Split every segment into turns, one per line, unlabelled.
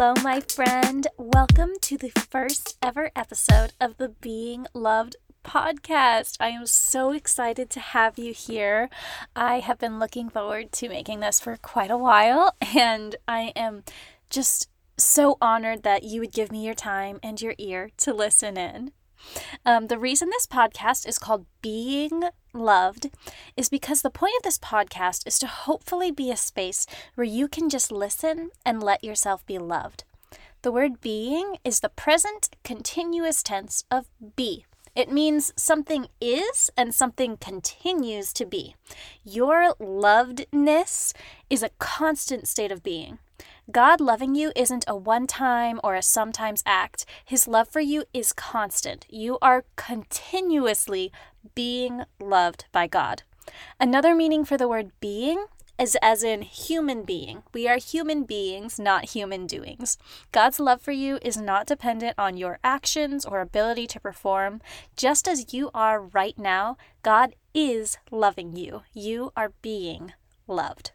Hello, my friend. Welcome to the first ever episode of the Being Loved podcast. I am so excited to have you here. I have been looking forward to making this for quite a while, and I am just so honored that you would give me your time and your ear to listen in. Um, the reason this podcast is called Being Loved is because the point of this podcast is to hopefully be a space where you can just listen and let yourself be loved. The word being is the present continuous tense of be. It means something is and something continues to be. Your lovedness is a constant state of being. God loving you isn't a one time or a sometimes act. His love for you is constant. You are continuously being loved by God. Another meaning for the word being is as in human being. We are human beings, not human doings. God's love for you is not dependent on your actions or ability to perform. Just as you are right now, God is loving you. You are being loved.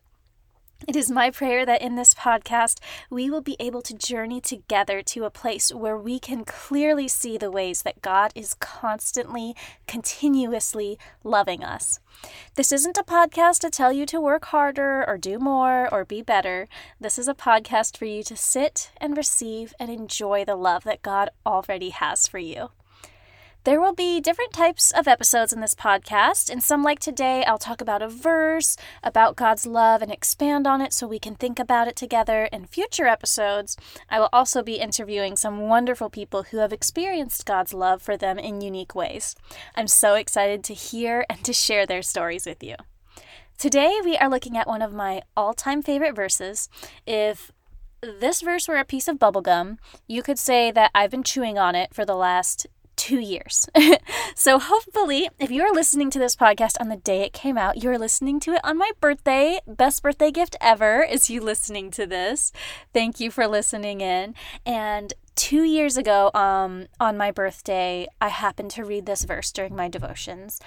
It is my prayer that in this podcast, we will be able to journey together to a place where we can clearly see the ways that God is constantly, continuously loving us. This isn't a podcast to tell you to work harder or do more or be better. This is a podcast for you to sit and receive and enjoy the love that God already has for you. There will be different types of episodes in this podcast, and some like today, I'll talk about a verse, about God's love, and expand on it so we can think about it together. In future episodes, I will also be interviewing some wonderful people who have experienced God's love for them in unique ways. I'm so excited to hear and to share their stories with you. Today, we are looking at one of my all time favorite verses. If this verse were a piece of bubblegum, you could say that I've been chewing on it for the last two years. so, hopefully, if you are listening to this podcast on the day it came out, you're listening to it on my birthday. Best birthday gift ever is you listening to this. Thank you for listening in. And two years ago, um, on my birthday, I happened to read this verse during my devotions,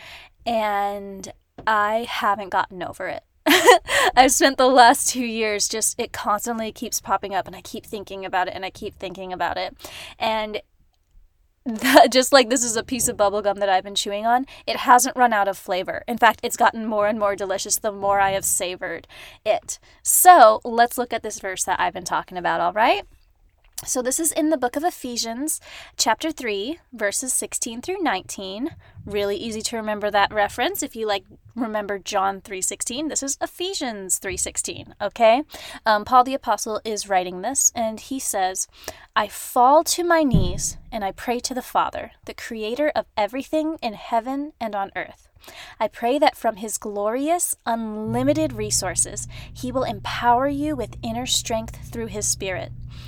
and I haven't gotten over it. I've spent the last two years just, it constantly keeps popping up, and I keep thinking about it, and I keep thinking about it. And just like this is a piece of bubblegum that I've been chewing on, it hasn't run out of flavor. In fact, it's gotten more and more delicious the more I have savored it. So let's look at this verse that I've been talking about, all right? So this is in the book of Ephesians, chapter 3, verses 16 through 19. Really easy to remember that reference if you like remember John 3:16. This is Ephesians 3:16, okay? Um, Paul the apostle is writing this and he says, "I fall to my knees and I pray to the Father, the creator of everything in heaven and on earth. I pray that from His glorious, unlimited resources, He will empower you with inner strength through His Spirit.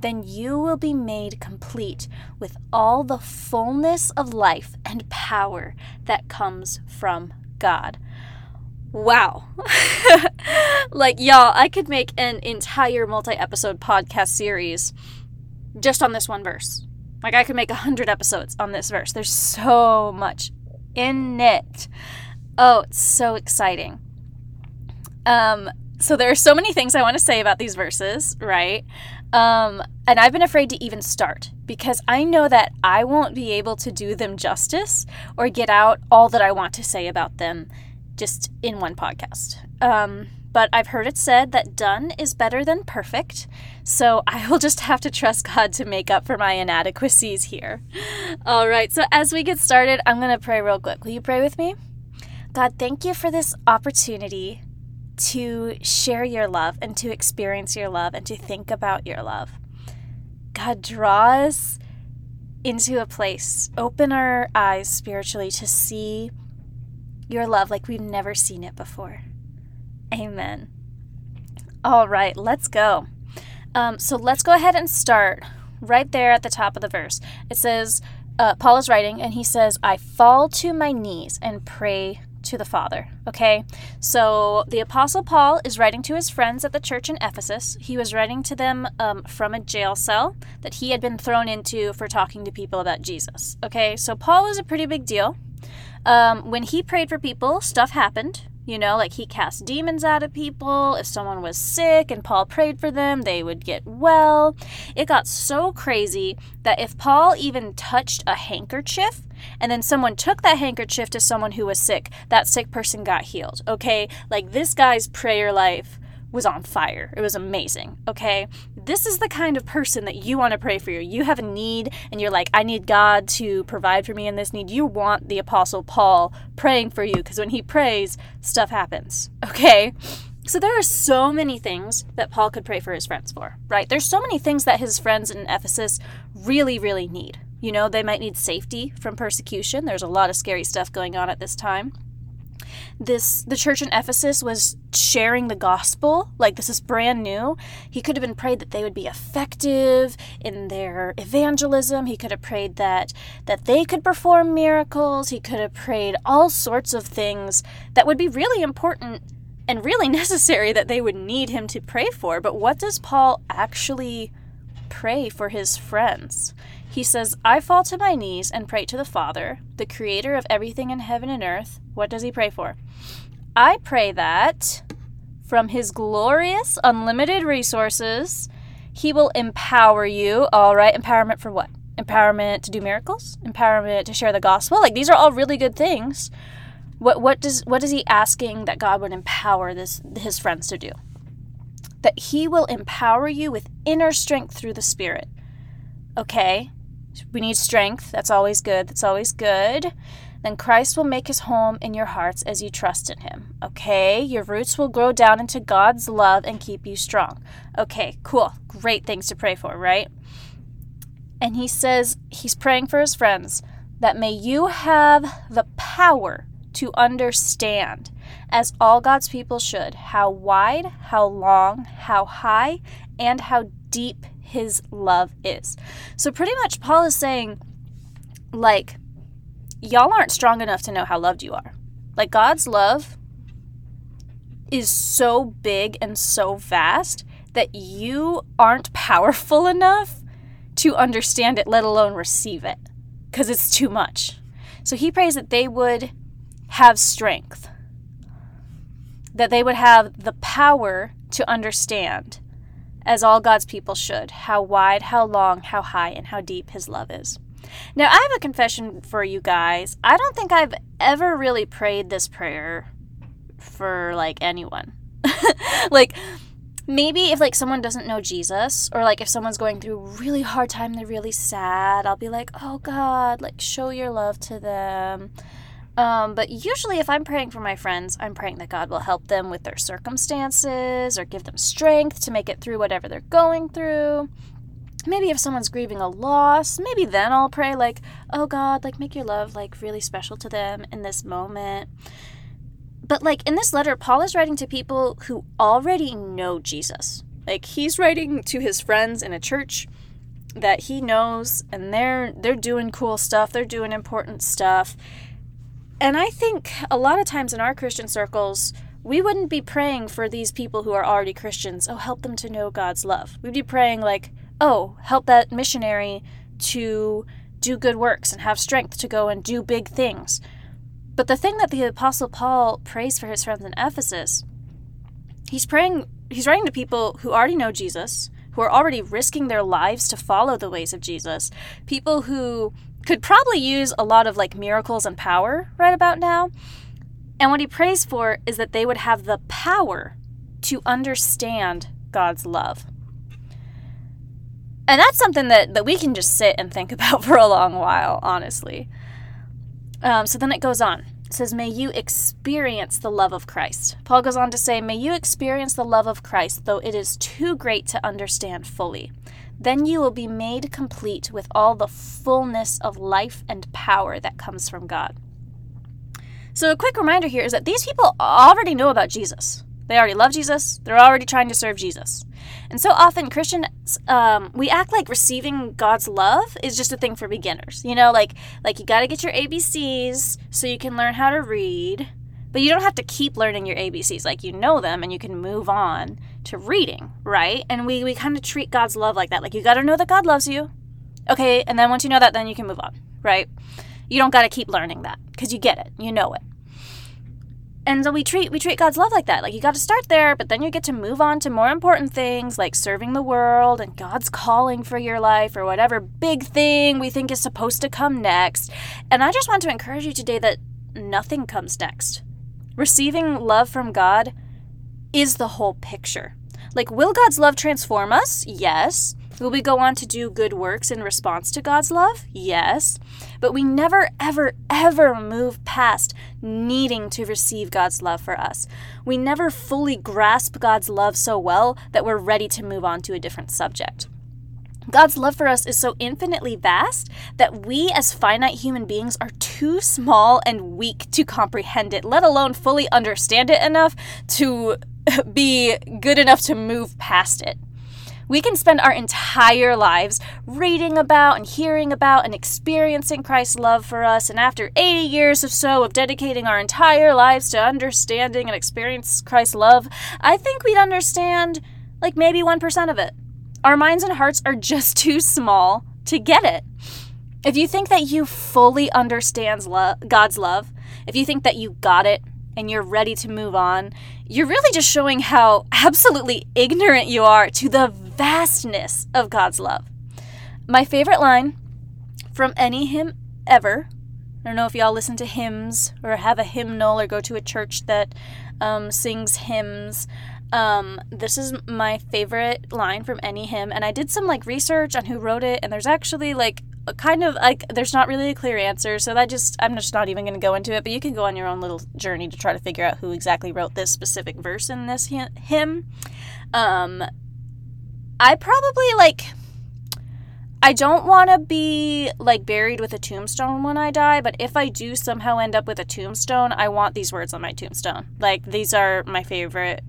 Then you will be made complete with all the fullness of life and power that comes from God. Wow. like, y'all, I could make an entire multi episode podcast series just on this one verse. Like, I could make a hundred episodes on this verse. There's so much in it. Oh, it's so exciting. Um, so there are so many things I want to say about these verses, right? Um, and I've been afraid to even start because I know that I won't be able to do them justice or get out all that I want to say about them just in one podcast. Um, but I've heard it said that done is better than perfect, so I will just have to trust God to make up for my inadequacies here. All right, so as we get started, I'm going to pray real quick. Will you pray with me? God, thank you for this opportunity to share your love and to experience your love and to think about your love. God, draw us into a place, open our eyes spiritually to see your love like we've never seen it before. Amen. All right, let's go. Um, so let's go ahead and start right there at the top of the verse. It says, uh, Paul is writing and he says, I fall to my knees and pray to the Father. Okay? So the Apostle Paul is writing to his friends at the church in Ephesus. He was writing to them um, from a jail cell that he had been thrown into for talking to people about Jesus. Okay? So Paul was a pretty big deal. Um, when he prayed for people, stuff happened. You know, like he cast demons out of people. If someone was sick and Paul prayed for them, they would get well. It got so crazy that if Paul even touched a handkerchief and then someone took that handkerchief to someone who was sick, that sick person got healed. Okay? Like this guy's prayer life was on fire. It was amazing. Okay. This is the kind of person that you want to pray for you. You have a need and you're like, I need God to provide for me in this need. You want the Apostle Paul praying for you because when he prays, stuff happens. Okay. So there are so many things that Paul could pray for his friends for, right? There's so many things that his friends in Ephesus really, really need. You know, they might need safety from persecution. There's a lot of scary stuff going on at this time. This the church in Ephesus was sharing the gospel. Like this is brand new. He could have been prayed that they would be effective in their evangelism. He could have prayed that that they could perform miracles. He could have prayed all sorts of things that would be really important and really necessary that they would need him to pray for. But what does Paul actually pray for his friends he says, I fall to my knees and pray to the Father, the creator of everything in heaven and earth. What does he pray for? I pray that from his glorious, unlimited resources, he will empower you. All right, empowerment for what? Empowerment to do miracles? Empowerment to share the gospel? Like these are all really good things. What what does what is he asking that God would empower this his friends to do? That he will empower you with inner strength through the Spirit. Okay? We need strength. That's always good. That's always good. Then Christ will make his home in your hearts as you trust in him. Okay? Your roots will grow down into God's love and keep you strong. Okay, cool. Great things to pray for, right? And he says he's praying for his friends that may you have the power to understand, as all God's people should, how wide, how long, how high, and how deep his love is. So, pretty much, Paul is saying, like, y'all aren't strong enough to know how loved you are. Like, God's love is so big and so vast that you aren't powerful enough to understand it, let alone receive it, because it's too much. So, he prays that they would have strength, that they would have the power to understand as all God's people should, how wide, how long, how high, and how deep His love is. Now, I have a confession for you guys. I don't think I've ever really prayed this prayer for like anyone. like, maybe if like someone doesn't know Jesus or like if someone's going through a really hard time they're really sad I'll be like oh god like show your love to them um, but usually, if I'm praying for my friends, I'm praying that God will help them with their circumstances or give them strength to make it through whatever they're going through. Maybe if someone's grieving a loss, maybe then I'll pray, like, oh God, like, make your love, like, really special to them in this moment. But, like, in this letter, Paul is writing to people who already know Jesus. Like, he's writing to his friends in a church that he knows and they're they're doing cool stuff they're doing important stuff and I think a lot of times in our Christian circles, we wouldn't be praying for these people who are already Christians, oh, help them to know God's love. We'd be praying, like, oh, help that missionary to do good works and have strength to go and do big things. But the thing that the Apostle Paul prays for his friends in Ephesus, he's praying, he's writing to people who already know Jesus, who are already risking their lives to follow the ways of Jesus, people who could probably use a lot of like miracles and power right about now. And what he prays for is that they would have the power to understand God's love. And that's something that, that we can just sit and think about for a long while, honestly. Um, so then it goes on. It says, May you experience the love of Christ. Paul goes on to say, May you experience the love of Christ, though it is too great to understand fully. Then you will be made complete with all the fullness of life and power that comes from God. So, a quick reminder here is that these people already know about Jesus. They already love Jesus, they're already trying to serve Jesus. And so often Christians, um, we act like receiving God's love is just a thing for beginners. You know, like like you got to get your ABCs so you can learn how to read, but you don't have to keep learning your ABCs. Like you know them and you can move on to reading, right? And we we kind of treat God's love like that. Like you got to know that God loves you. Okay, and then once you know that, then you can move on, right? You don't got to keep learning that because you get it, you know it and so we treat we treat God's love like that. Like you got to start there, but then you get to move on to more important things like serving the world and God's calling for your life or whatever big thing we think is supposed to come next. And I just want to encourage you today that nothing comes next. Receiving love from God is the whole picture. Like will God's love transform us? Yes. Will we go on to do good works in response to God's love? Yes. But we never, ever, ever move past needing to receive God's love for us. We never fully grasp God's love so well that we're ready to move on to a different subject. God's love for us is so infinitely vast that we, as finite human beings, are too small and weak to comprehend it, let alone fully understand it enough to be good enough to move past it. We can spend our entire lives reading about and hearing about and experiencing Christ's love for us, and after 80 years or so of dedicating our entire lives to understanding and experience Christ's love, I think we'd understand like maybe 1% of it. Our minds and hearts are just too small to get it. If you think that you fully understand lo- God's love, if you think that you got it and you're ready to move on, you're really just showing how absolutely ignorant you are to the vastness of God's love. My favorite line from any hymn ever. I don't know if y'all listen to hymns or have a hymnal or go to a church that um, sings hymns. Um, this is my favorite line from any hymn, and I did some like research on who wrote it, and there's actually like kind of like there's not really a clear answer, so that just I'm just not even going to go into it. But you can go on your own little journey to try to figure out who exactly wrote this specific verse in this hymn. Um, I probably like I don't want to be like buried with a tombstone when I die, but if I do somehow end up with a tombstone, I want these words on my tombstone. Like these are my favorite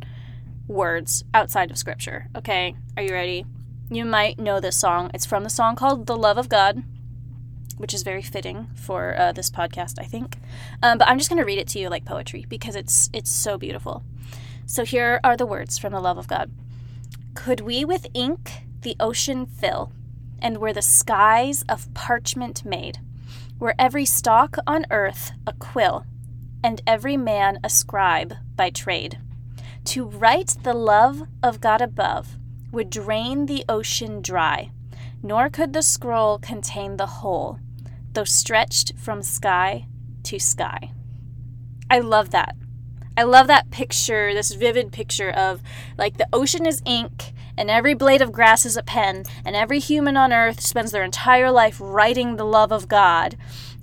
words outside of scripture. Okay, are you ready? You might know this song. It's from the song called The Love of God, which is very fitting for uh, this podcast, I think. Um, but I'm just going to read it to you like poetry because it's it's so beautiful. So here are the words from The Love of God. Could we with ink the ocean fill, and were the skies of parchment made, were every stalk on earth a quill, and every man a scribe by trade, to write the love of God above would drain the ocean dry, nor could the scroll contain the whole, though stretched from sky to sky. I love that. I love that picture, this vivid picture of like the ocean is ink and every blade of grass is a pen and every human on earth spends their entire life writing the love of God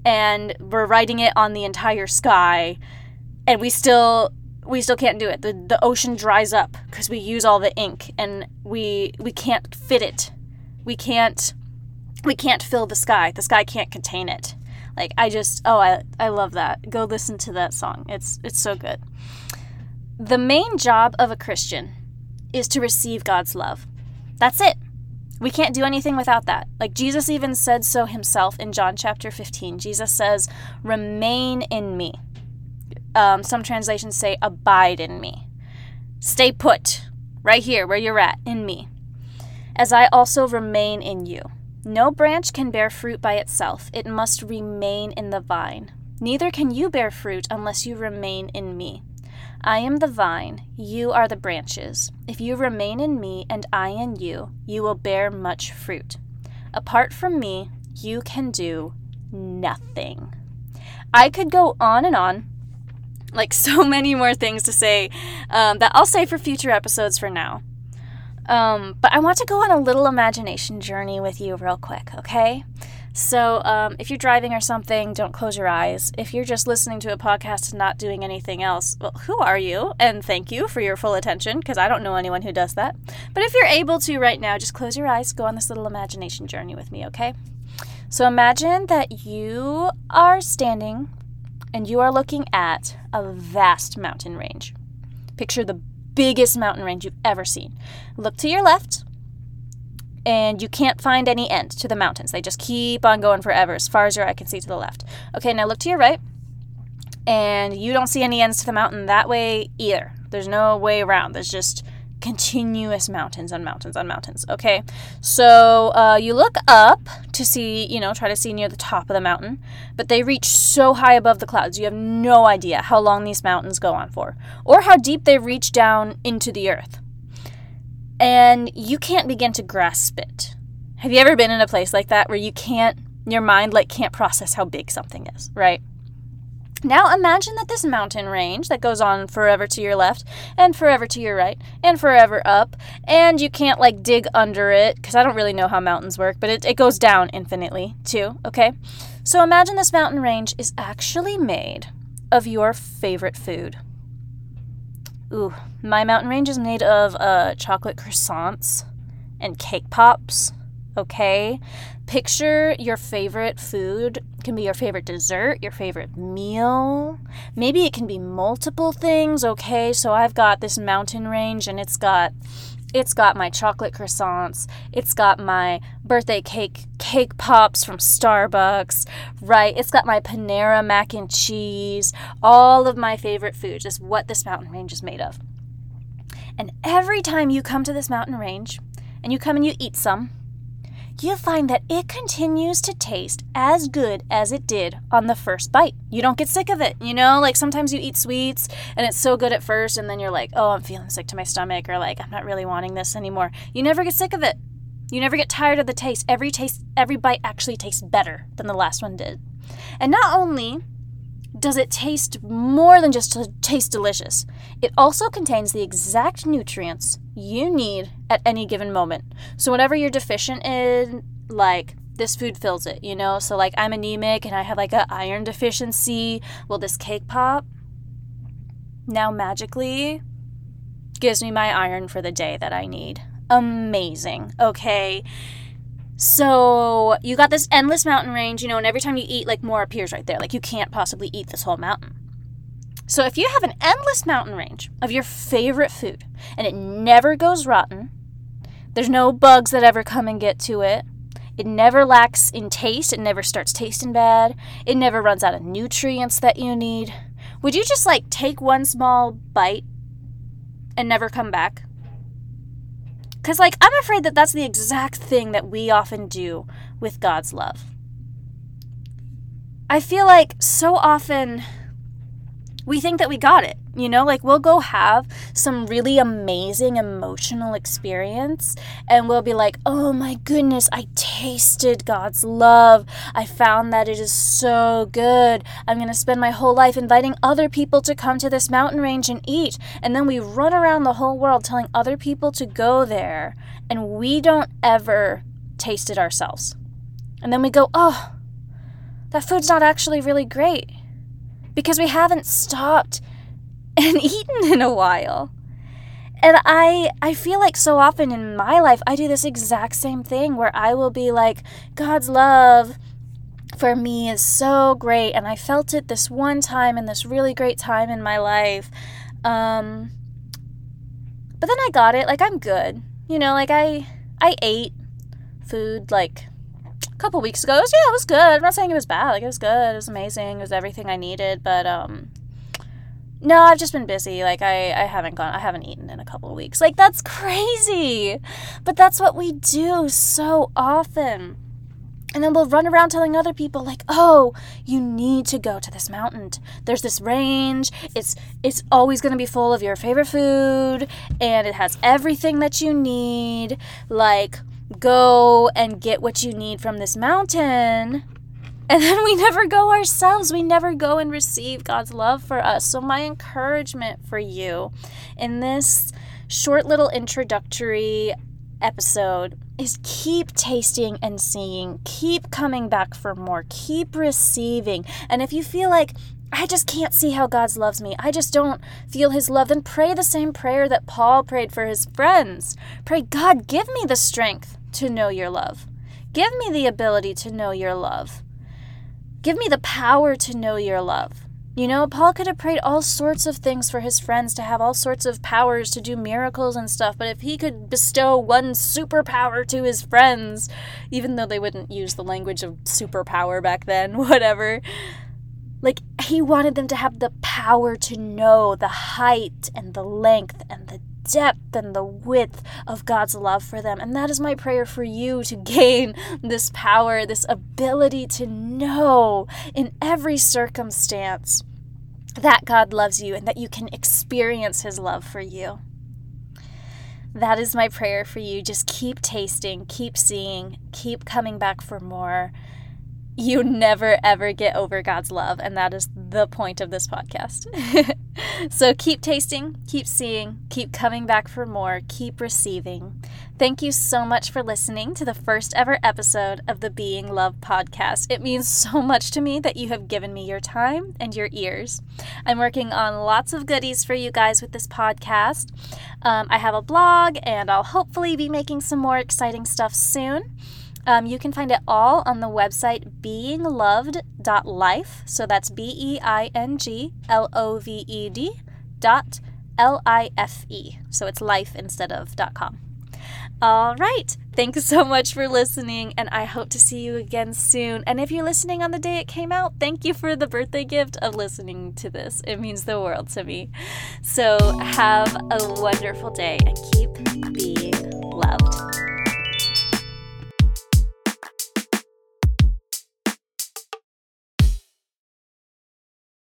and we're writing it on the entire sky and we still we still can't do it. The the ocean dries up because we use all the ink and we we can't fit it. We can't we can't fill the sky. The sky can't contain it. Like I just oh I I love that. Go listen to that song. It's it's so good. The main job of a Christian is to receive God's love. That's it. We can't do anything without that. Like Jesus even said so himself in John chapter 15. Jesus says, "Remain in me." Um, some translations say, "Abide in me." Stay put, right here where you're at, in me, as I also remain in you. No branch can bear fruit by itself, it must remain in the vine. Neither can you bear fruit unless you remain in me. I am the vine, you are the branches. If you remain in me and I in you, you will bear much fruit. Apart from me, you can do nothing. I could go on and on, like so many more things to say um, that I'll say for future episodes for now. Um, but I want to go on a little imagination journey with you, real quick, okay? So, um, if you're driving or something, don't close your eyes. If you're just listening to a podcast and not doing anything else, well, who are you? And thank you for your full attention, because I don't know anyone who does that. But if you're able to right now, just close your eyes, go on this little imagination journey with me, okay? So, imagine that you are standing and you are looking at a vast mountain range. Picture the biggest mountain range you've ever seen. Look to your left, and you can't find any end to the mountains. They just keep on going forever, as far as your eye can see to the left. Okay, now look to your right, and you don't see any ends to the mountain that way either. There's no way around. There's just continuous mountains on mountains on mountains. Okay, so uh, you look up to see, you know, try to see near the top of the mountain, but they reach so high above the clouds, you have no idea how long these mountains go on for, or how deep they reach down into the earth. And you can't begin to grasp it. Have you ever been in a place like that where you can't, your mind like can't process how big something is, right? Now imagine that this mountain range that goes on forever to your left and forever to your right and forever up, and you can't like dig under it because I don't really know how mountains work, but it, it goes down infinitely too, okay? So imagine this mountain range is actually made of your favorite food. Ooh, my mountain range is made of uh, chocolate croissants and cake pops okay? Picture your favorite food. It can be your favorite dessert, your favorite meal. Maybe it can be multiple things, okay? So I've got this mountain range and it's got it's got my chocolate croissants. It's got my birthday cake cake pops from Starbucks, right? It's got my Panera mac and cheese. All of my favorite foods is what this mountain range is made of. And every time you come to this mountain range and you come and you eat some, you find that it continues to taste as good as it did on the first bite. You don't get sick of it, you know? Like sometimes you eat sweets and it's so good at first, and then you're like, oh, I'm feeling sick to my stomach, or like, I'm not really wanting this anymore. You never get sick of it. You never get tired of the taste. Every taste, every bite actually tastes better than the last one did. And not only does it taste more than just to taste delicious. It also contains the exact nutrients you need at any given moment. So, whatever you're deficient in, like this food fills it, you know? So, like, I'm anemic and I have like an iron deficiency. Well, this cake pop now magically gives me my iron for the day that I need. Amazing, okay? So you got this endless mountain range, you know, and every time you eat, like more appears right there. Like you can't possibly eat this whole mountain. So if you have an endless mountain range of your favorite food and it never goes rotten, there's no bugs that ever come and get to it. It never lacks in taste, it never starts tasting bad, it never runs out of nutrients that you need. Would you just like take one small bite and never come back? Because, like, I'm afraid that that's the exact thing that we often do with God's love. I feel like so often we think that we got it. You know, like we'll go have some really amazing emotional experience and we'll be like, oh my goodness, I tasted God's love. I found that it is so good. I'm going to spend my whole life inviting other people to come to this mountain range and eat. And then we run around the whole world telling other people to go there and we don't ever taste it ourselves. And then we go, oh, that food's not actually really great because we haven't stopped and eaten in a while. And I I feel like so often in my life I do this exact same thing where I will be like God's love for me is so great and I felt it this one time in this really great time in my life. Um but then I got it like I'm good. You know, like I I ate food like couple weeks ago. It was, yeah, it was good. I'm not saying it was bad. Like it was good. It was amazing. It was everything I needed. But um, no, I've just been busy. Like I, I haven't gone. I haven't eaten in a couple of weeks. Like that's crazy. But that's what we do so often. And then we'll run around telling other people like, "Oh, you need to go to this mountain. There's this range. It's it's always going to be full of your favorite food and it has everything that you need. Like go and get what you need from this mountain. And then we never go ourselves. We never go and receive God's love for us. So, my encouragement for you in this short little introductory episode is keep tasting and seeing, keep coming back for more, keep receiving. And if you feel like, I just can't see how God loves me. I just don't feel his love. Then pray the same prayer that Paul prayed for his friends. Pray, God, give me the strength to know your love. Give me the ability to know your love. Give me the power to know your love. You know, Paul could have prayed all sorts of things for his friends to have all sorts of powers to do miracles and stuff, but if he could bestow one superpower to his friends, even though they wouldn't use the language of superpower back then, whatever, like he wanted them to have the power to know the height and the length and the depth and the width of God's love for them. And that is my prayer for you to gain this power, this ability to know in every circumstance that God loves you and that you can experience His love for you. That is my prayer for you. Just keep tasting, keep seeing, keep coming back for more you never ever get over God's love, and that is the point of this podcast. so keep tasting, keep seeing, keep coming back for more, keep receiving. Thank you so much for listening to the first ever episode of the Being Love podcast. It means so much to me that you have given me your time and your ears. I'm working on lots of goodies for you guys with this podcast. Um, I have a blog, and I'll hopefully be making some more exciting stuff soon. Um, you can find it all on the website beingloved.life. So that's B E I N G L O V E D dot L I F E. So it's life instead of dot com. All right. Thanks so much for listening, and I hope to see you again soon. And if you're listening on the day it came out, thank you for the birthday gift of listening to this. It means the world to me. So have a wonderful day and keep